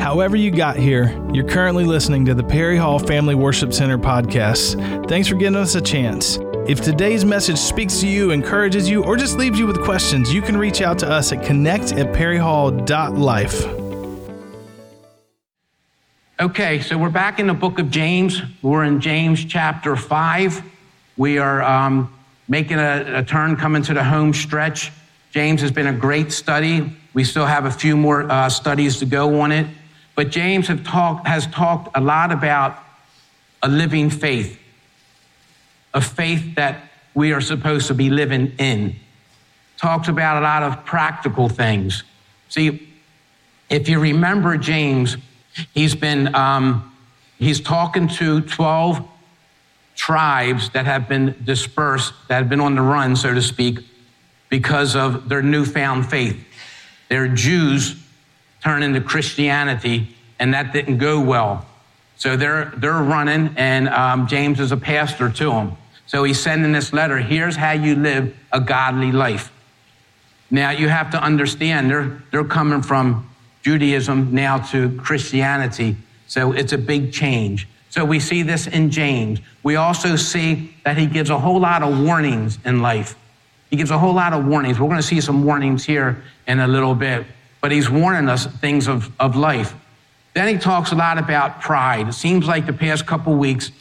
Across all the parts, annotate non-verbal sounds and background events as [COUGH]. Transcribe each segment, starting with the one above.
However, you got here, you're currently listening to the Perry Hall Family Worship Center podcast. Thanks for giving us a chance. If today's message speaks to you, encourages you, or just leaves you with questions, you can reach out to us at connect at perryhall.life. Okay, so we're back in the book of James. We're in James chapter 5. We are um, making a, a, turn coming to the home stretch. James has been a great study. We still have a few more uh, studies to go on it. But James talked, has talked a lot about a living faith, a faith that we are supposed to be living in. Talks about a lot of practical things. See, if you remember James, He's been, um, he's talking to 12 tribes that have been dispersed, that have been on the run, so to speak, because of their newfound faith. They're Jews turning to Christianity, and that didn't go well. So they're, they're running, and um, James is a pastor to them. So he's sending this letter here's how you live a godly life. Now you have to understand, they're, they're coming from Judaism now to Christianity. So it's a big change. So we see this in James. We also see that he gives a whole lot of warnings in life. He gives a whole lot of warnings. We're going to see some warnings here in a little bit, but he's warning us things of, of life. Then he talks a lot about pride. It seems like the past couple weeks,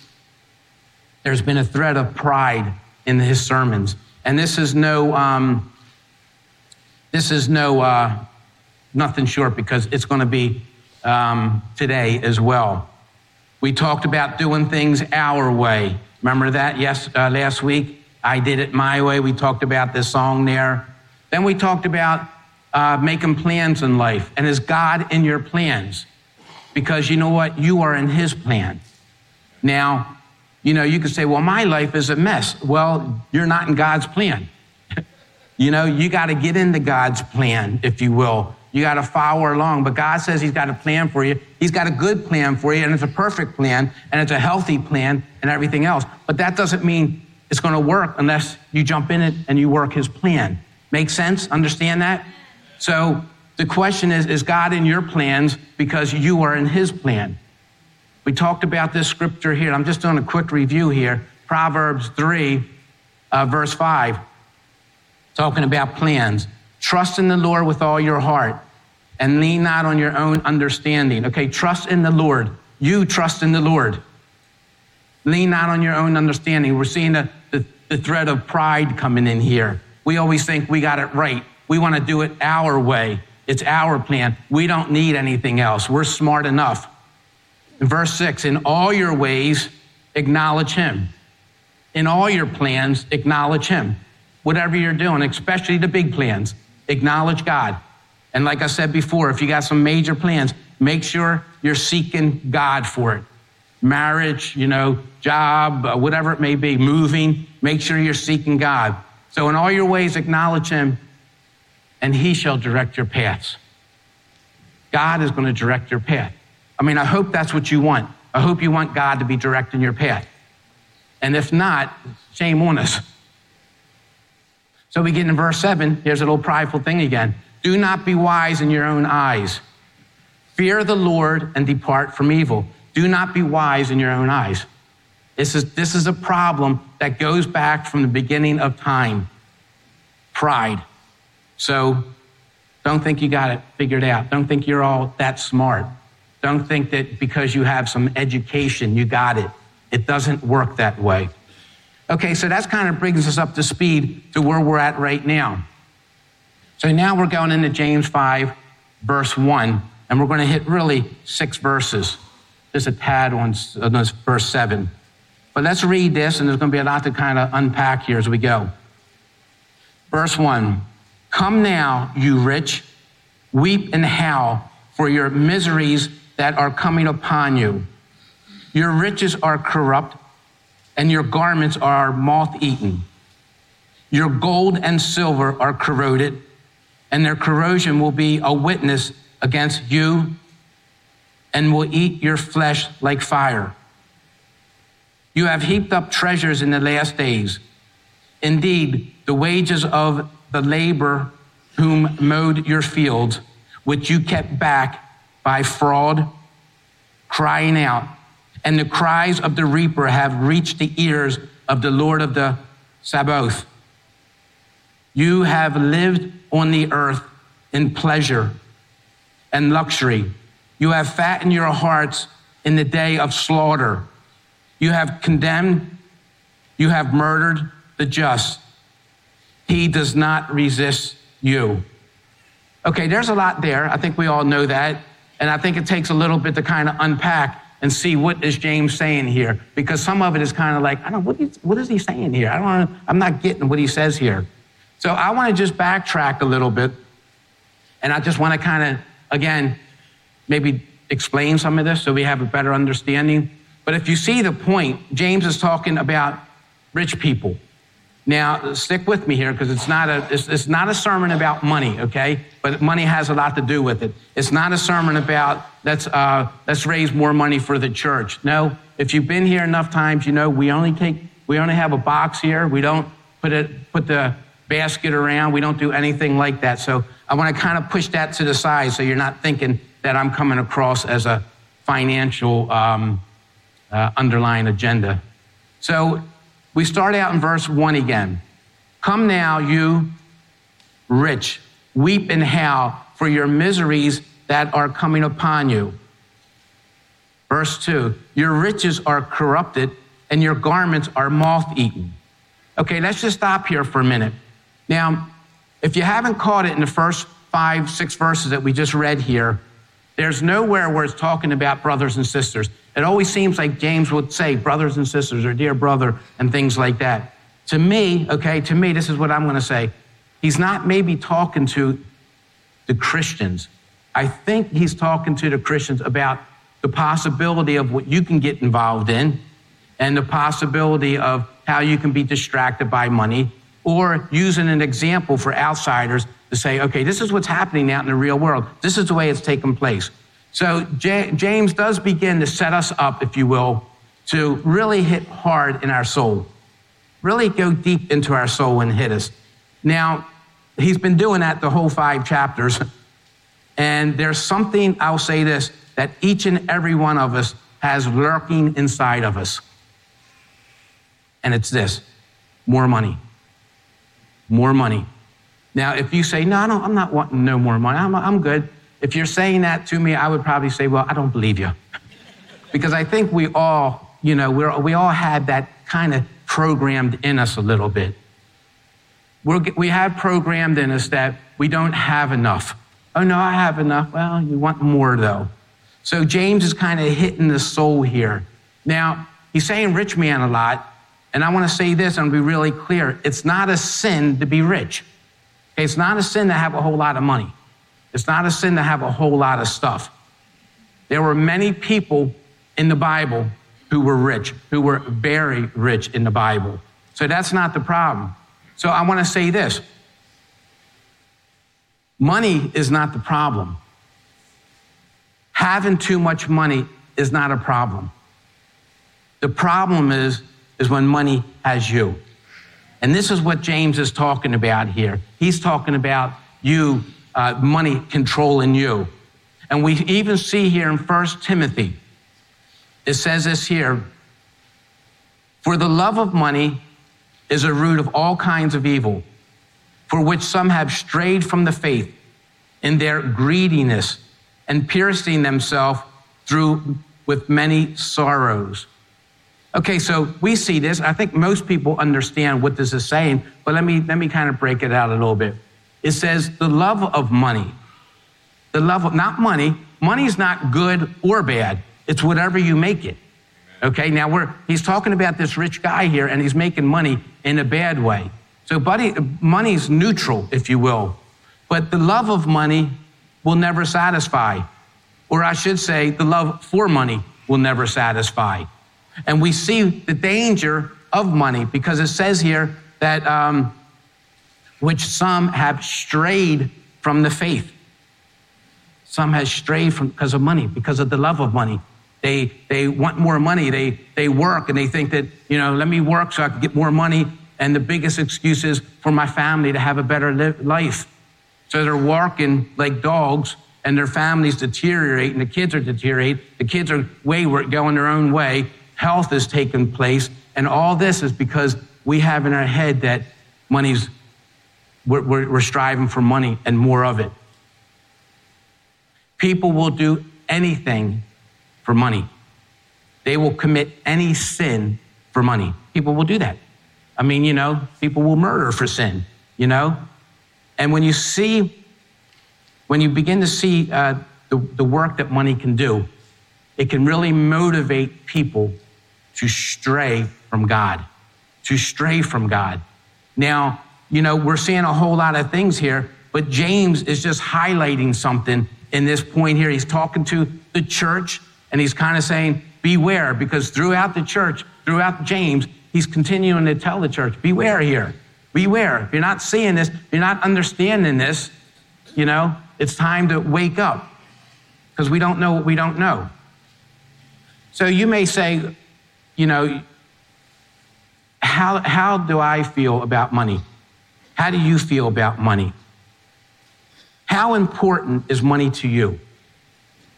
there's been a thread of pride in his sermons. And this is no, um, this is no, uh, nothing short because it's going to be um, today as well. We talked about doing things our way. Remember that? Yes, uh, last week I did it my way. We talked about this song there. Then we talked about uh, making plans in life and is God in your plans? Because you know what? You are in His plan. Now, you know, you could say, well, my life is a mess. Well, you're not in God's plan. [LAUGHS] you know, you got to get into God's plan, if you will. You got to follow along. But God says He's got a plan for you. He's got a good plan for you, and it's a perfect plan, and it's a healthy plan, and everything else. But that doesn't mean it's going to work unless you jump in it and you work His plan. Make sense? Understand that? So the question is Is God in your plans because you are in His plan? We talked about this scripture here. I'm just doing a quick review here. Proverbs 3, uh, verse 5, talking about plans. Trust in the Lord with all your heart and lean not on your own understanding. Okay, trust in the Lord. You trust in the Lord. Lean not on your own understanding. We're seeing the, the, the thread of pride coming in here. We always think we got it right. We want to do it our way. It's our plan. We don't need anything else. We're smart enough. In verse 6, in all your ways, acknowledge him. In all your plans, acknowledge him. Whatever you're doing, especially the big plans, acknowledge God. And like I said before, if you got some major plans, make sure you're seeking God for it. Marriage, you know, job, uh, whatever it may be, moving, make sure you're seeking God. So in all your ways, acknowledge Him, and He shall direct your paths. God is going to direct your path. I mean, I hope that's what you want. I hope you want God to be directing your path. And if not, shame on us. So we get in verse 7. Here's a little prideful thing again. Do not be wise in your own eyes. Fear the Lord and depart from evil. Do not be wise in your own eyes. This is, this is a problem that goes back from the beginning of time pride. So don't think you got it figured out. Don't think you're all that smart. Don't think that because you have some education, you got it. It doesn't work that way. Okay, so that's kind of brings us up to speed to where we're at right now. So now we're going into James 5, verse 1, and we're going to hit really six verses. There's a tad on, on verse 7. But let's read this, and there's going to be a lot to kind of unpack here as we go. Verse 1 Come now, you rich, weep and howl for your miseries that are coming upon you. Your riches are corrupt and your garments are moth eaten. Your gold and silver are corroded, and their corrosion will be a witness against you and will eat your flesh like fire. You have heaped up treasures in the last days. Indeed, the wages of the labor whom mowed your fields, which you kept back, by fraud, crying out, and the cries of the reaper have reached the ears of the Lord of the Sabaoth. You have lived on the earth in pleasure and luxury. You have fattened your hearts in the day of slaughter. You have condemned, you have murdered the just. He does not resist you. Okay, there's a lot there. I think we all know that. And I think it takes a little bit to kind of unpack and see what is James saying here, because some of it is kind of like, I don't know, what is, he saying here? I don't know, I'm not getting what he says here. So I want to just backtrack a little bit, and I just want to kind of, again, maybe explain some of this so we have a better understanding. But if you see the point, James is talking about rich people. Now, stick with me here because it's not a it's, it's, not a sermon about money, okay? But money has a lot to do with it. It's not a sermon about let's uh, let's raise more money for the church. No, if you've been here enough times, you know we only take we only have a box here. We don't put it put the basket around. We don't do anything like that. So I want to kind of push that to the side so you're not thinking that I'm coming across as a financial um, uh, underlying agenda. So we start out in verse 1 again. Come now, you rich, weep and howl for your miseries that are coming upon you. Verse 2 Your riches are corrupted, and your garments are moth eaten. Okay, let's just stop here for a minute. Now, if you haven't caught it in the first five, six verses that we just read here, there's nowhere where it's talking about brothers and sisters. It always seems like James would say brothers and sisters or dear brother and things like that. To me, okay, to me, this is what I'm going to say. He's not maybe talking to the Christians. I think he's talking to the Christians about the possibility of what you can get involved in and the possibility of how you can be distracted by money or using an example for outsiders to say, okay, this is what's happening out in the real world. This is the way it's taking place. So J- James does begin to set us up, if you will, to really hit hard in our soul, really go deep into our soul and hit us. Now, he's been doing that the whole five chapters. [LAUGHS] And there's something, I'll say this, that each and every one of us has lurking inside of us. And it's this more money. More money. Now, if you say, no, no, I'm not wanting no more money, I'm, I'm good. If you're saying that to me, I would probably say, well, I don't believe you. because I think we all, you know, we're, we all had that kind of programmed in us a little bit. We're, we have programmed in us that we don't have enough. Oh, no, I have enough. Well, you want more, though. So James is kind of hitting the soul here. Now, he's saying rich man a lot. And I want to say this and be really clear. It's not a sin to be rich. Okay, it's not a sin to have a whole lot of money. It's not a sin to have a whole lot of stuff. There were many people in the Bible who were rich, who were very rich in the Bible. So that's not the problem. So I want to say this money is not the problem. Having too much money is not a problem. The problem is, is when money has you. And this is what James is talking about here. He's talking about you uh, money controlling you. And we even see here in First Timothy, it says this here For the love of money is a root of all kinds of evil, for which some have strayed from the faith in their greediness and piercing themselves through with many sorrows. Okay, so we see this. I think most people understand what this is saying, but let me, let me kind of break it out a little bit. It says the love of money. The love of, not money. Money is not good or bad. It's whatever you make it. Okay, now we're, he's talking about this rich guy here and he's making money in a bad way. So buddy, money's neutral, if you will. But the love of money will never satisfy. Or I should say, the love for money will never satisfy. And we see the danger of money because it says here that um, which some have strayed from the faith. Some have strayed from because of money, because of the love of money. They, they want more money. They, they work and they think that, you know, let me work so I can get more money. And the biggest excuse is for my family to have a better life. So they're working like dogs and their families deteriorate and the kids are deteriorate. The kids are wayward, going their own way. Health is taking place. And all this is because we have in our head that money's, we're, we're, we're striving for money and more of it. People will do anything for money. They will commit any sin for money. People will do that. I mean, you know, people will murder for sin, you know? And when you see when you begin to see uh, the, the work that money can do, it can really motivate people to stray from God, to stray from God. Now, you know, we're seeing a whole lot of things here, but James is just highlighting something in this point here. He's talking to the church and he's kind of saying, beware, because throughout the church, throughout James, he's continuing to tell the church, beware here, beware. If you're not seeing this, you're not understanding this, you know, it's time to wake up because we don't know what we don't know. So you may say, you know, how, how do I feel about money? How do you feel about money? How important is money to you?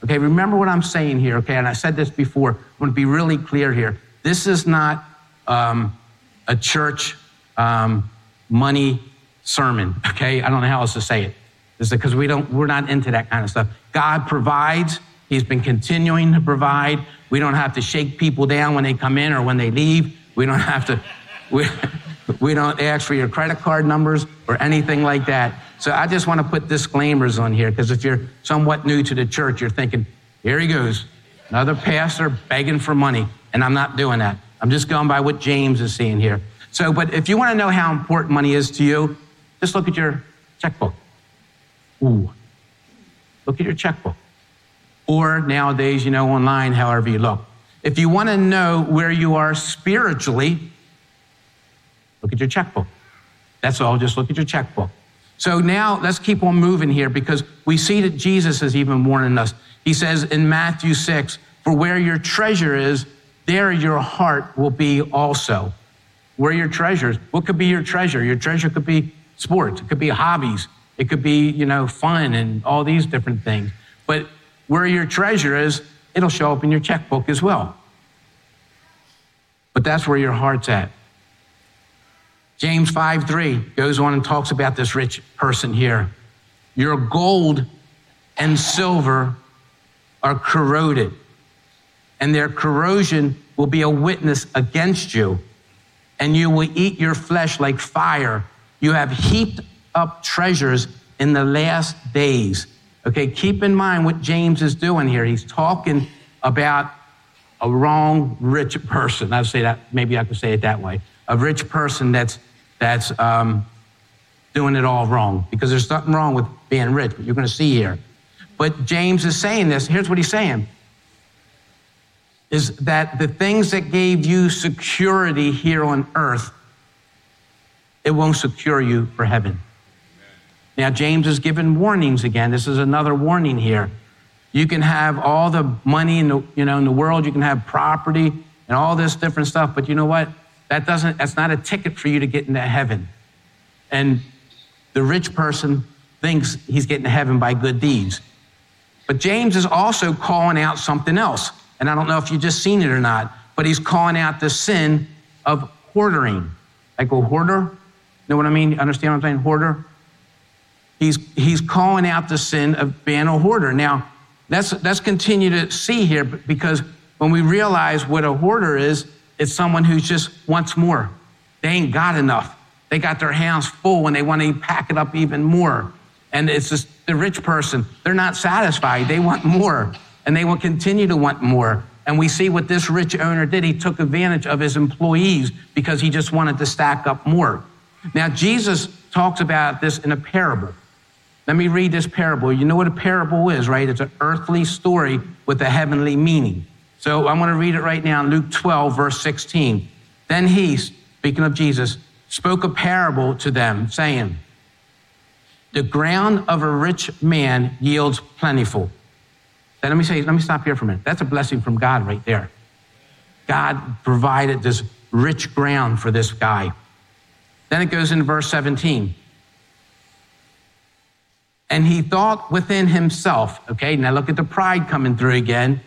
Okay, remember what I'm saying here, okay? And I said this before. I want to be really clear here. This is not um, a church um, money sermon, okay? I don't know how else to say it. it is because we don't, we're not into that kind of stuff. God provides. He's been continuing to provide. We don't have to shake people down when they come in or when they leave. We don't have to, we, we don't ask for your credit card numbers or anything like that. So I just want to put disclaimers on here because if you're somewhat new to the church, you're thinking, here he goes, another pastor begging for money. And I'm not doing that. I'm just going by what James is saying here. So, but if you want to know how important money is to you, just look at your checkbook. Ooh. Look at your checkbook. Or nowadays, you know, online, however you look. If you want to know where you are spiritually, look at your checkbook. That's all, just look at your checkbook. So now let's keep on moving here because we see that Jesus is even warning us. He says in Matthew 6, For where your treasure is, there your heart will be also. Where your treasures, what could be your treasure? Your treasure could be sports, it could be hobbies, it could be, you know, fun and all these different things. But where your treasure is, it'll show up in your checkbook as well. But that's where your heart's at. James 5 3 goes on and talks about this rich person here. Your gold and silver are corroded, and their corrosion will be a witness against you, and you will eat your flesh like fire. You have heaped up treasures in the last days. Okay, keep in mind what James is doing here. He's talking about a wrong rich person. I'll say that, maybe I could say it that way. A rich person that's, that's um, doing it all wrong because there's nothing wrong with being rich, but you're going to see here. But James is saying this. Here's what he's saying is that the things that gave you security here on earth, it won't secure you for heaven. Now, James is giving warnings again. This is another warning here. You can have all the money in the, you know, in the world, you can have property and all this different stuff, but you know what? That doesn't, that's not a ticket for you to get into heaven. And the rich person thinks he's getting to heaven by good deeds. But James is also calling out something else. And I don't know if you've just seen it or not, but he's calling out the sin of hoarding. Like a hoarder. Know what I mean? Understand what I'm saying? Hoarder? He's, he's calling out the sin of being a hoarder. Now, let's, let's continue to see here because when we realize what a hoarder is, it's someone who just wants more. They ain't got enough. They got their hands full and they want to pack it up even more. And it's just the rich person, they're not satisfied. They want more and they will continue to want more. And we see what this rich owner did. He took advantage of his employees because he just wanted to stack up more. Now, Jesus talks about this in a parable. Let me read this parable. You know what a parable is, right? It's an earthly story with a heavenly meaning. So I'm going to read it right now Luke 12, verse 16. Then he, speaking of Jesus, spoke a parable to them, saying, The ground of a rich man yields plentiful. Then let me say, let me stop here for a minute. That's a blessing from God right there. God provided this rich ground for this guy. Then it goes into verse 17. And he thought within himself, okay, now look at the pride coming through again.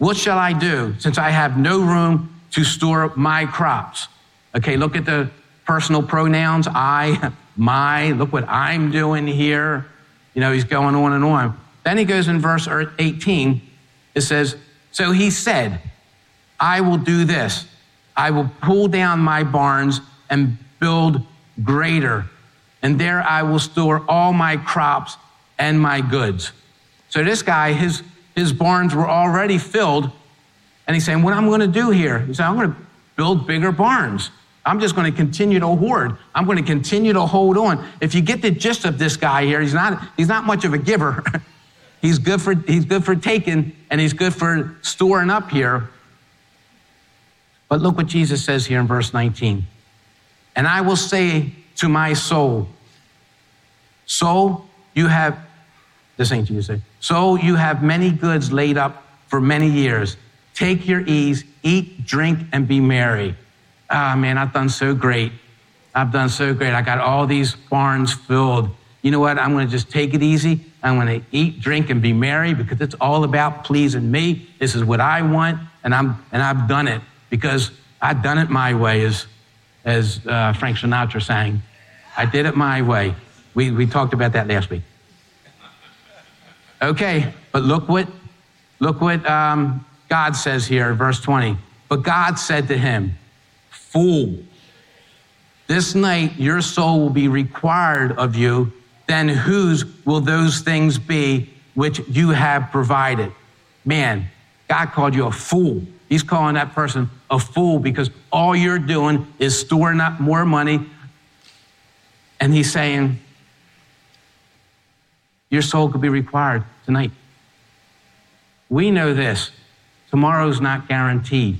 What shall I do since I have no room to store my crops? Okay, look at the personal pronouns I, [LAUGHS] my, look what I'm doing here. You know, he's going on and on. Then he goes in verse er, 18, it says, So he said, I will do this. I will pull down my barns and build greater, and there I will store all my crops and my goods. So this guy, his, his barns were already filled, and he's saying, What I'm going to do here? He said, I'm going to build bigger barns. I'm just going to continue to hoard. I'm going to continue to hold on. If you get the gist of this guy here, he's not, he's not much of a giver. [LAUGHS] he's, good for, he's good for taking and he's good for storing up here. But look what Jesus says here in verse 19. And I will say to my soul, Soul, you have, this ain't you Soul, you have many goods laid up for many years. Take your ease, eat, drink, and be merry. Ah, oh, man, I've done so great. I've done so great. I got all these barns filled. You know what? I'm going to just take it easy. I'm going to eat, drink, and be merry because it's all about pleasing me. This is what I want, and I'm and I've done it because I've done it my way, as as uh, Frank Sinatra sang. I did it my way. We we talked about that last week. Okay, but look what look what um, God says here, verse 20. But God said to him, Fool, this night your soul will be required of you. Then whose will those things be which you have provided? Man, God called you a fool. He's calling that person a fool because all you're doing is storing up more money. And he's saying, Your soul could be required tonight. We know this tomorrow's not guaranteed.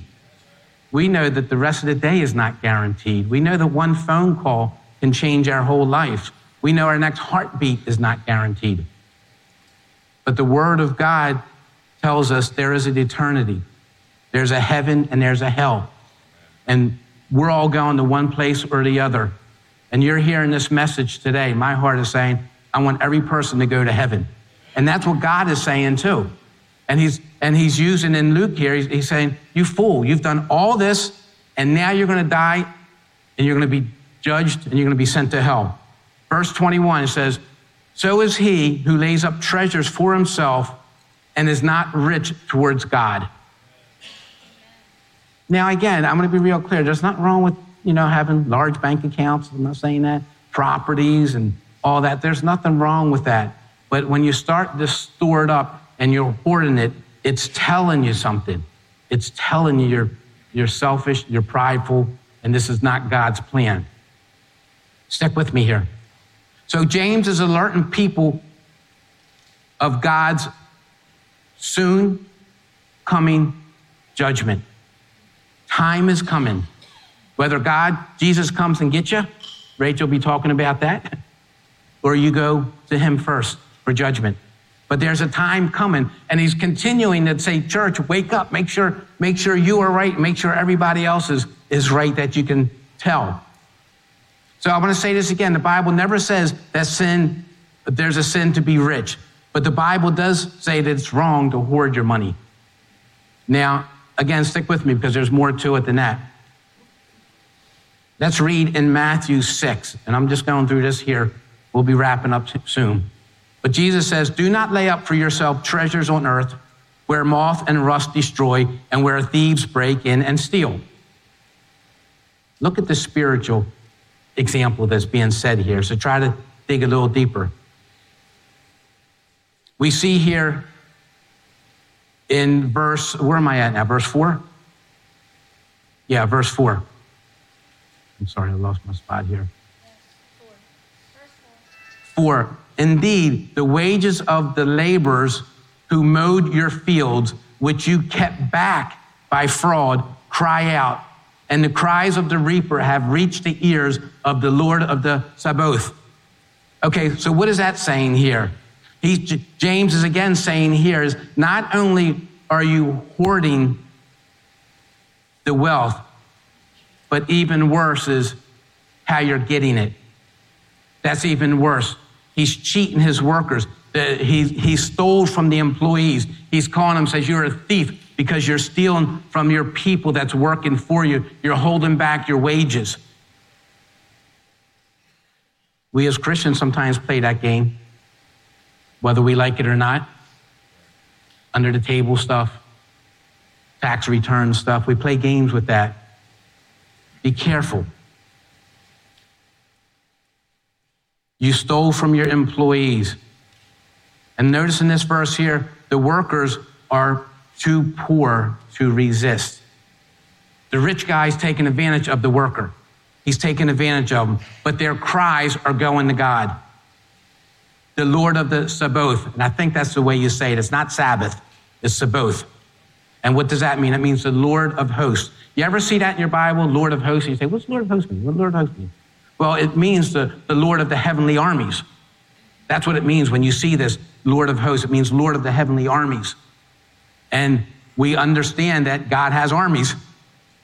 We know that the rest of the day is not guaranteed. We know that one phone call can change our whole life. We know our next heartbeat is not guaranteed. But the Word of God tells us there is an eternity. There's a heaven and there's a hell. And we're all going to one place or the other. And you're hearing this message today. My heart is saying, I want every person to go to heaven. And that's what God is saying too. And he's, and he's using in Luke here, he's, he's saying, You fool, you've done all this, and now you're going to die, and you're going to be judged, and you're going to be sent to hell. Verse 21 says, So is he who lays up treasures for himself and is not rich towards God. Now, again, I'm going to be real clear. There's nothing wrong with, you know, having large bank accounts. I'm not saying that. Properties and all that. There's nothing wrong with that. But when you start to store it up, and you're hoarding it, it's telling you something. It's telling you you're, you're selfish, you're prideful, and this is not God's plan. Stick with me here. So, James is alerting people of God's soon coming judgment. Time is coming. Whether God, Jesus comes and gets you, Rachel will be talking about that, [LAUGHS] or you go to him first for judgment. But there's a time coming, and he's continuing to say, Church, wake up, make sure, make sure you are right, make sure everybody else is, is right that you can tell. So I want to say this again. The Bible never says that sin, there's a sin to be rich. But the Bible does say that it's wrong to hoard your money. Now, again, stick with me because there's more to it than that. Let's read in Matthew 6, and I'm just going through this here. We'll be wrapping up soon. But Jesus says, Do not lay up for yourself treasures on earth where moth and rust destroy and where thieves break in and steal. Look at the spiritual example that's being said here. So try to dig a little deeper. We see here in verse, where am I at now? Verse 4? Yeah, verse 4. I'm sorry, I lost my spot here. Four. Indeed, the wages of the laborers who mowed your fields, which you kept back by fraud, cry out. And the cries of the reaper have reached the ears of the Lord of the Sabaoth. Okay, so what is that saying here? He's, James is again saying here is not only are you hoarding the wealth, but even worse is how you're getting it. That's even worse. He's cheating his workers. Uh, he, he stole from the employees. He's calling them, says, You're a thief because you're stealing from your people that's working for you. You're holding back your wages. We as Christians sometimes play that game, whether we like it or not. Under the table stuff, tax return stuff. We play games with that. Be careful. You stole from your employees. And notice in this verse here, the workers are too poor to resist. The rich guy's taking advantage of the worker. He's taking advantage of them. But their cries are going to God. The Lord of the Sabbath, And I think that's the way you say it. It's not Sabbath, it's Sabaoth. And what does that mean? It means the Lord of hosts. You ever see that in your Bible, Lord of hosts? You say, what's Lord of hosts mean? What Lord of hosts mean? Well, it means the, the Lord of the heavenly armies. That's what it means when you see this Lord of hosts. It means Lord of the heavenly armies. And we understand that God has armies.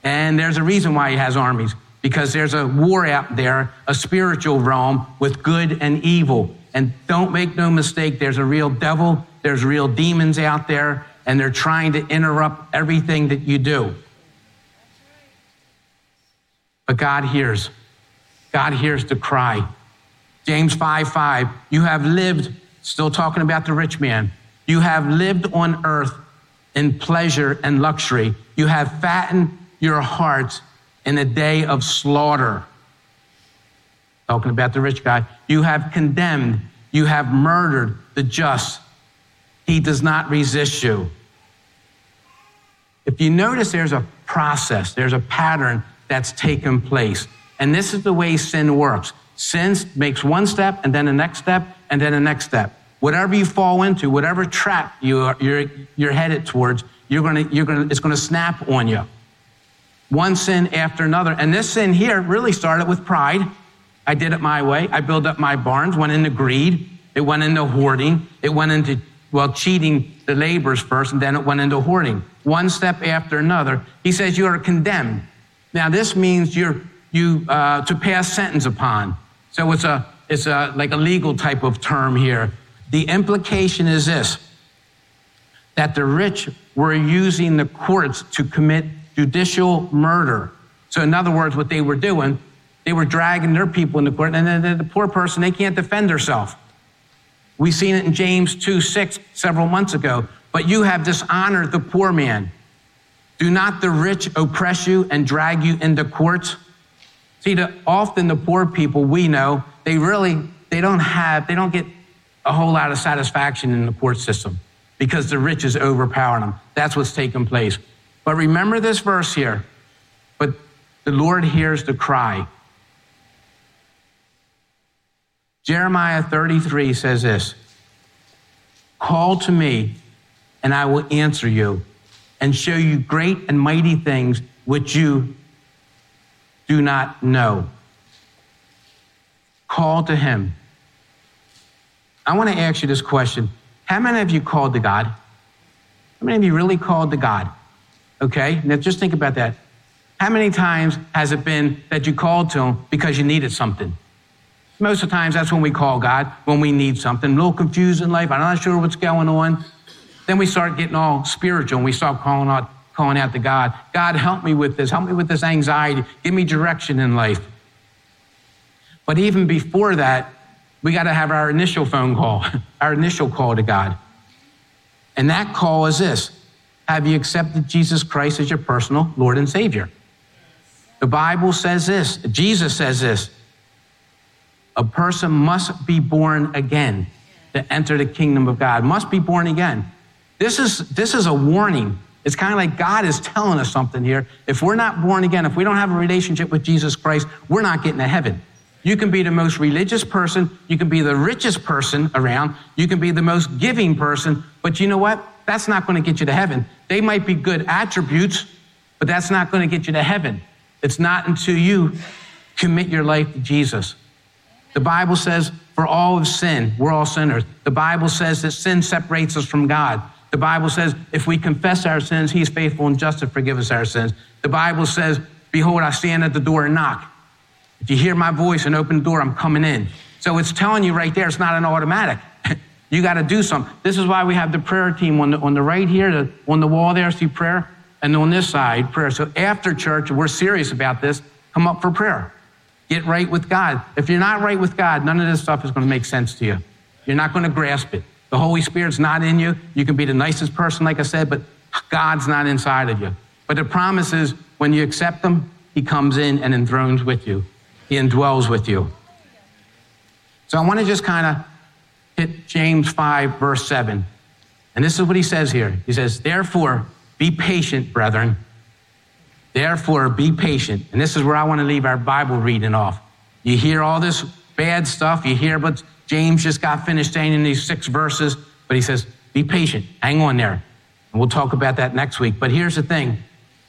And there's a reason why he has armies because there's a war out there, a spiritual realm with good and evil. And don't make no mistake, there's a real devil, there's real demons out there, and they're trying to interrupt everything that you do. But God hears. God hears the cry. James 5 5, you have lived, still talking about the rich man, you have lived on earth in pleasure and luxury. You have fattened your hearts in a day of slaughter. Talking about the rich guy. You have condemned, you have murdered the just. He does not resist you. If you notice, there's a process, there's a pattern that's taken place. And this is the way sin works. Sin makes one step and then the next step and then the next step. Whatever you fall into, whatever trap you are, you're, you're headed towards, you're gonna, you're gonna, it's going to snap on you. One sin after another. And this sin here really started with pride. I did it my way. I built up my barns, went into greed. It went into hoarding. It went into, well, cheating the laborers first, and then it went into hoarding. One step after another. He says you are condemned. Now, this means you're you uh, to pass sentence upon. So it's a it's a like a legal type of term here. The implication is this: that the rich were using the courts to commit judicial murder. So, in other words, what they were doing, they were dragging their people into court, and then the poor person they can't defend herself. We've seen it in James 2 6 several months ago. But you have dishonored the poor man. Do not the rich oppress you and drag you into courts? See, the, often the poor people we know, they really, they don't have, they don't get a whole lot of satisfaction in the court system because the rich is overpowering them. That's what's taking place. But remember this verse here. But the Lord hears the cry. Jeremiah 33 says this Call to me, and I will answer you and show you great and mighty things which you do not know. Call to him. I want to ask you this question. How many of you called to God? How many of you really called to God? Okay, now just think about that. How many times has it been that you called to Him because you needed something? Most of the times, that's when we call God, when we need something. A little confused in life, I'm not sure what's going on. Then we start getting all spiritual and we start calling out, calling out to God. God, help me with this. Help me with this anxiety. Give me direction in life. But even before that, we got to have our initial phone call, [LAUGHS] our initial call to God. And that call is this Have you accepted Jesus Christ as your personal Lord and Savior? The Bible says this, Jesus says this a person must be born again to enter the kingdom of God, must be born again. This is, this is a warning. It's kind of like God is telling us something here. If we're not born again, if we don't have a relationship with Jesus Christ, we're not getting to heaven. You can be the most religious person, you can be the richest person around, you can be the most giving person, but you know what? That's not going to get you to heaven. They might be good attributes, but that's not going to get you to heaven. It's not until you commit your life to Jesus. The Bible says, for all of sin, we're all sinners. The Bible says that sin separates us from God. The Bible says if we confess our sins, he's faithful and just to forgive us our sins. The Bible says, behold, I stand at the door and knock. If you hear my voice and open the door, I'm coming in. So it's telling you right there, it's not an automatic. [LAUGHS] you got to do something. This is why we have the prayer team on the, on the right here, the, on the wall there, see prayer, and on this side, prayer. So after church, we're serious about this, come up for prayer. Get right with God. If you're not right with God, none of this stuff is going to make sense to you. You're not going to grasp it. The Holy Spirit's not in you. You can be the nicest person, like I said, but God's not inside of you. But the promise is when you accept Him, He comes in and enthrones with you, He indwells with you. So I want to just kind of hit James 5, verse 7. And this is what he says here. He says, Therefore, be patient, brethren. Therefore, be patient. And this is where I want to leave our Bible reading off. You hear all this bad stuff. You hear what James just got finished saying in these six verses. But he says, Be patient. Hang on there. And we'll talk about that next week. But here's the thing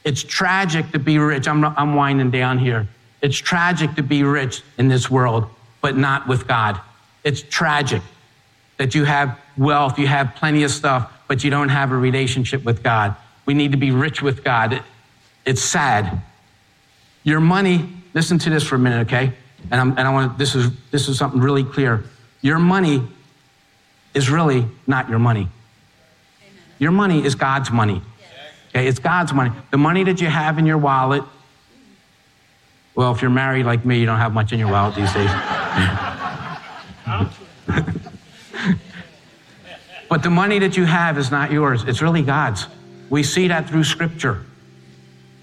it's tragic to be rich. I'm, I'm winding down here. It's tragic to be rich in this world, but not with God. It's tragic that you have wealth, you have plenty of stuff, but you don't have a relationship with God. We need to be rich with God. It's sad. Your money, listen to this for a minute, okay? And, I'm, and I want this is this is something really clear. Your money is really not your money. Your money is God's money. Okay, it's God's money. The money that you have in your wallet. Well, if you're married like me, you don't have much in your wallet these days. [LAUGHS] but the money that you have is not yours, it's really God's. We see that through Scripture.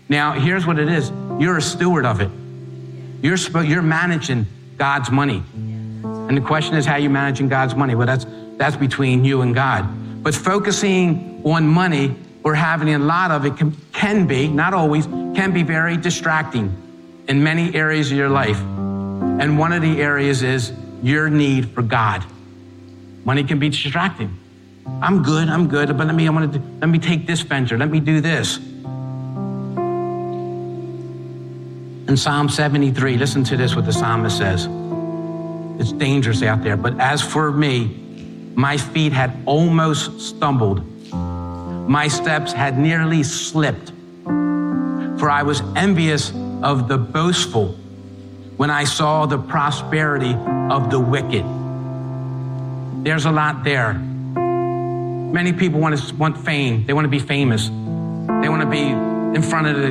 Now, here's what it is you're a steward of it, you're, you're managing God's money. And the question is, how you managing God's money? Well, that's, that's between you and God. But focusing on money or having a lot of it can, can be, not always, can be very distracting in many areas of your life. And one of the areas is your need for God. Money can be distracting. I'm good, I'm good, but let me, I want to, let me take this venture, let me do this. In Psalm 73, listen to this what the psalmist says. It's dangerous out there, but as for me, my feet had almost stumbled. My steps had nearly slipped. For I was envious of the boastful when I saw the prosperity of the wicked. There's a lot there. Many people want to want fame. They want to be famous. They want to be in front of the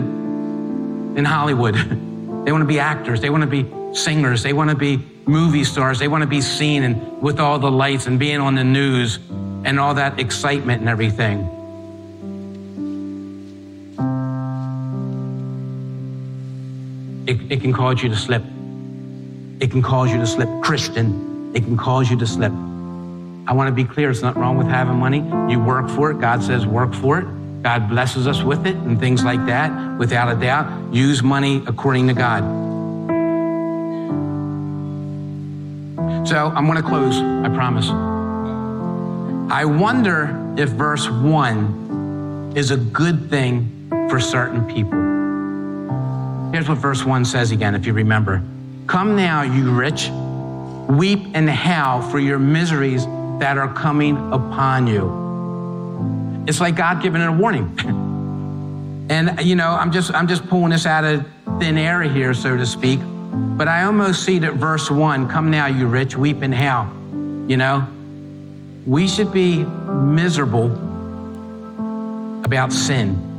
in Hollywood. [LAUGHS] they want to be actors. They want to be singers. They want to be movie stars. They want to be seen and with all the lights and being on the news and all that excitement and everything. It, it can cause you to slip. It can cause you to slip. Christian, it can cause you to slip. I want to be clear. It's not wrong with having money. You work for it. God says work for it. God blesses us with it and things like that, without a doubt. Use money according to God. So I'm going to close, I promise. I wonder if verse 1 is a good thing for certain people. Here's what verse 1 says again, if you remember Come now, you rich, weep and howl for your miseries that are coming upon you. It's like God giving it a warning. [LAUGHS] and you know, I'm just I'm just pulling this out of thin air here, so to speak. But I almost see that verse one, come now, you rich, weep and howl. You know, we should be miserable about sin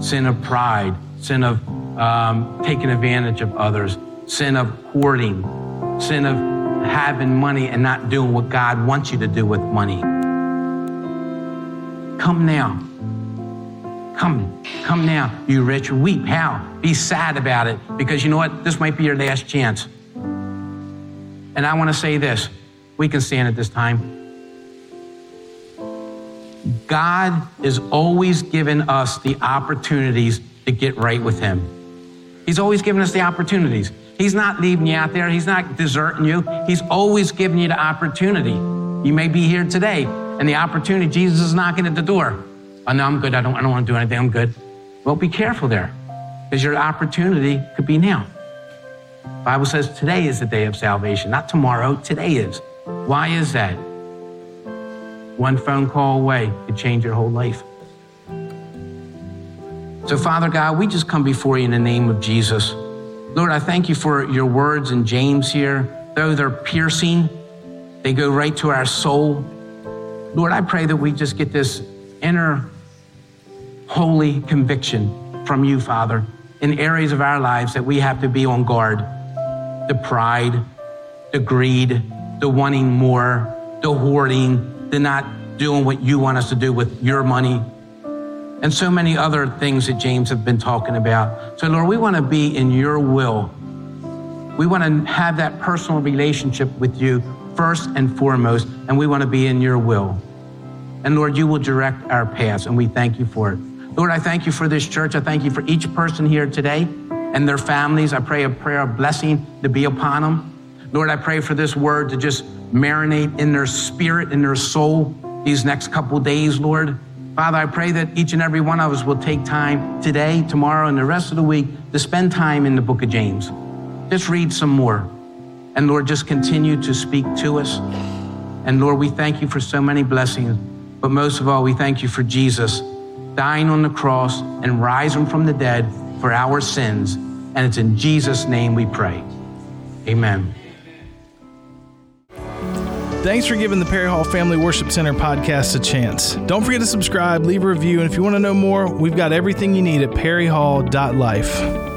sin of pride, sin of um, taking advantage of others, sin of hoarding, sin of having money and not doing what God wants you to do with money. Come now. Come, come now, you rich. Weep. How? Be sad about it because you know what? This might be your last chance. And I want to say this we can stand at this time. God is always giving us the opportunities to get right with Him. He's always giving us the opportunities. He's not leaving you out there. He's not deserting you. He's always giving you the opportunity. You may be here today, and the opportunity, Jesus is knocking at the door. Oh, no, I'm good. I don't, I don't want to do anything. I'm good. Well, be careful there because your opportunity could be now. Bible says today is the day of salvation, not tomorrow. Today is. Why is that? One phone call away could change your whole life. So, Father God, we just come before you in the name of Jesus. Lord, I thank you for your words in James here though they're piercing, they go right to our soul. Lord, I pray that we just get this inner holy conviction from you, Father, in areas of our lives that we have to be on guard. The pride, the greed, the wanting more, the hoarding, the not doing what you want us to do with your money, and so many other things that James have been talking about. So, Lord, we want to be in your will. We want to have that personal relationship with you first and foremost, and we want to be in your will. And Lord, you will direct our paths, and we thank you for it. Lord, I thank you for this church. I thank you for each person here today and their families. I pray a prayer of blessing to be upon them. Lord, I pray for this word to just marinate in their spirit, in their soul these next couple days, Lord. Father, I pray that each and every one of us will take time today, tomorrow, and the rest of the week to spend time in the book of James. Just read some more. And Lord, just continue to speak to us. And Lord, we thank you for so many blessings. But most of all, we thank you for Jesus dying on the cross and rising from the dead for our sins. And it's in Jesus' name we pray. Amen. Thanks for giving the Perry Hall Family Worship Center podcast a chance. Don't forget to subscribe, leave a review, and if you want to know more, we've got everything you need at perryhall.life.